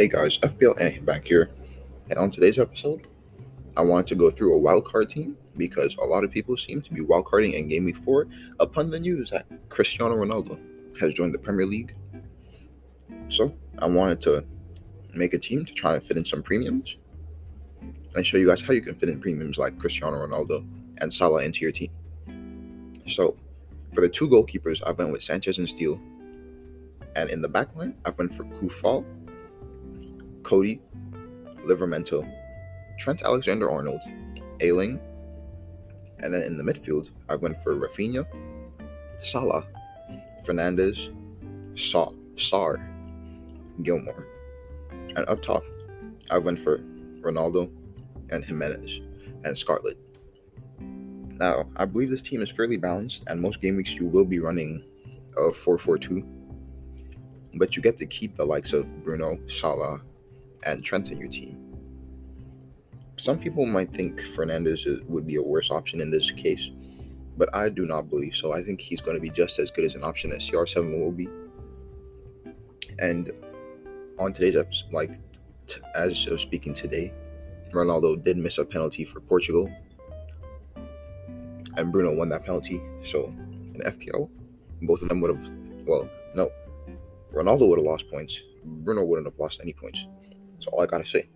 Hey guys, FPL back here. And on today's episode, I wanted to go through a wildcard team because a lot of people seem to be wildcarding in Game Week 4 upon the news that Cristiano Ronaldo has joined the Premier League. So I wanted to make a team to try and fit in some premiums and show you guys how you can fit in premiums like Cristiano Ronaldo and Salah into your team. So for the two goalkeepers, I've went with Sanchez and Steele. And in the back line, I went for Coufal Coady, Livramento, Trent Alexander Arnold, Ayling, and then in the midfield, I went for Rafinha, Salah, Fernandes, Saw, Sarr, Gilmour. And up top, I went for Ronaldo and Jimenez and Scarlett. Now, I believe this team is fairly balanced, and most game weeks you will be running a 4 4 2. But you get to keep the likes of Bruno, Salah, and Trent in your team. Some people might think Fernandes would be a worse option in this case, but I do not believe so. I think he's going to be just as good as an option as CR7 will be. And on today's episode, like t- as of speaking today, Ronaldo did miss a penalty for Portugal, and Bruno won that penalty. So in FPL, both of them would have, well, no, Ronaldo would have lost points. Bruno wouldn't have lost any points. That's all I gotta say.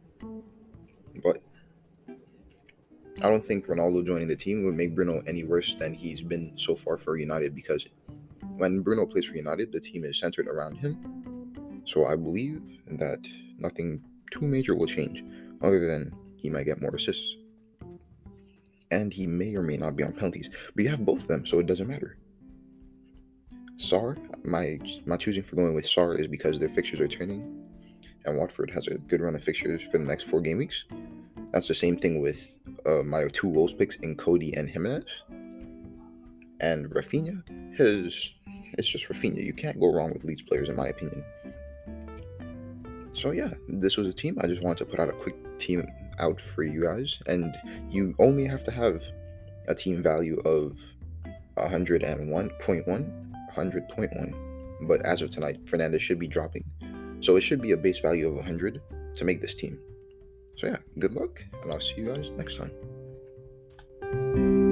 But I don't think Ronaldo joining the team would make Bruno any worse than he's been so far for United because when Bruno plays for United, the team is centered around him. So I believe that nothing too major will change, other than he might get more assists. And he may or may not be on penalties. But you have both of them, so it doesn't matter. Sarr, my my choosing for going with Sarr is because their fixtures are turning and Watford has a good run of fixtures for the next four game weeks. That's the same thing with uh, my two Wolves picks in Coady and Jimenez. And Rafinha, has it's just Rafinha. You can't go wrong with Leeds players, in my opinion. So yeah, this was a team. I just wanted to put out a quick team out for you guys, and you only have to have a team value of 101.1, 100.1. But as of tonight, Fernandes should be dropping so it should be a base value of 100 to make this team. So yeah, good luck, and I'll see you guys next time.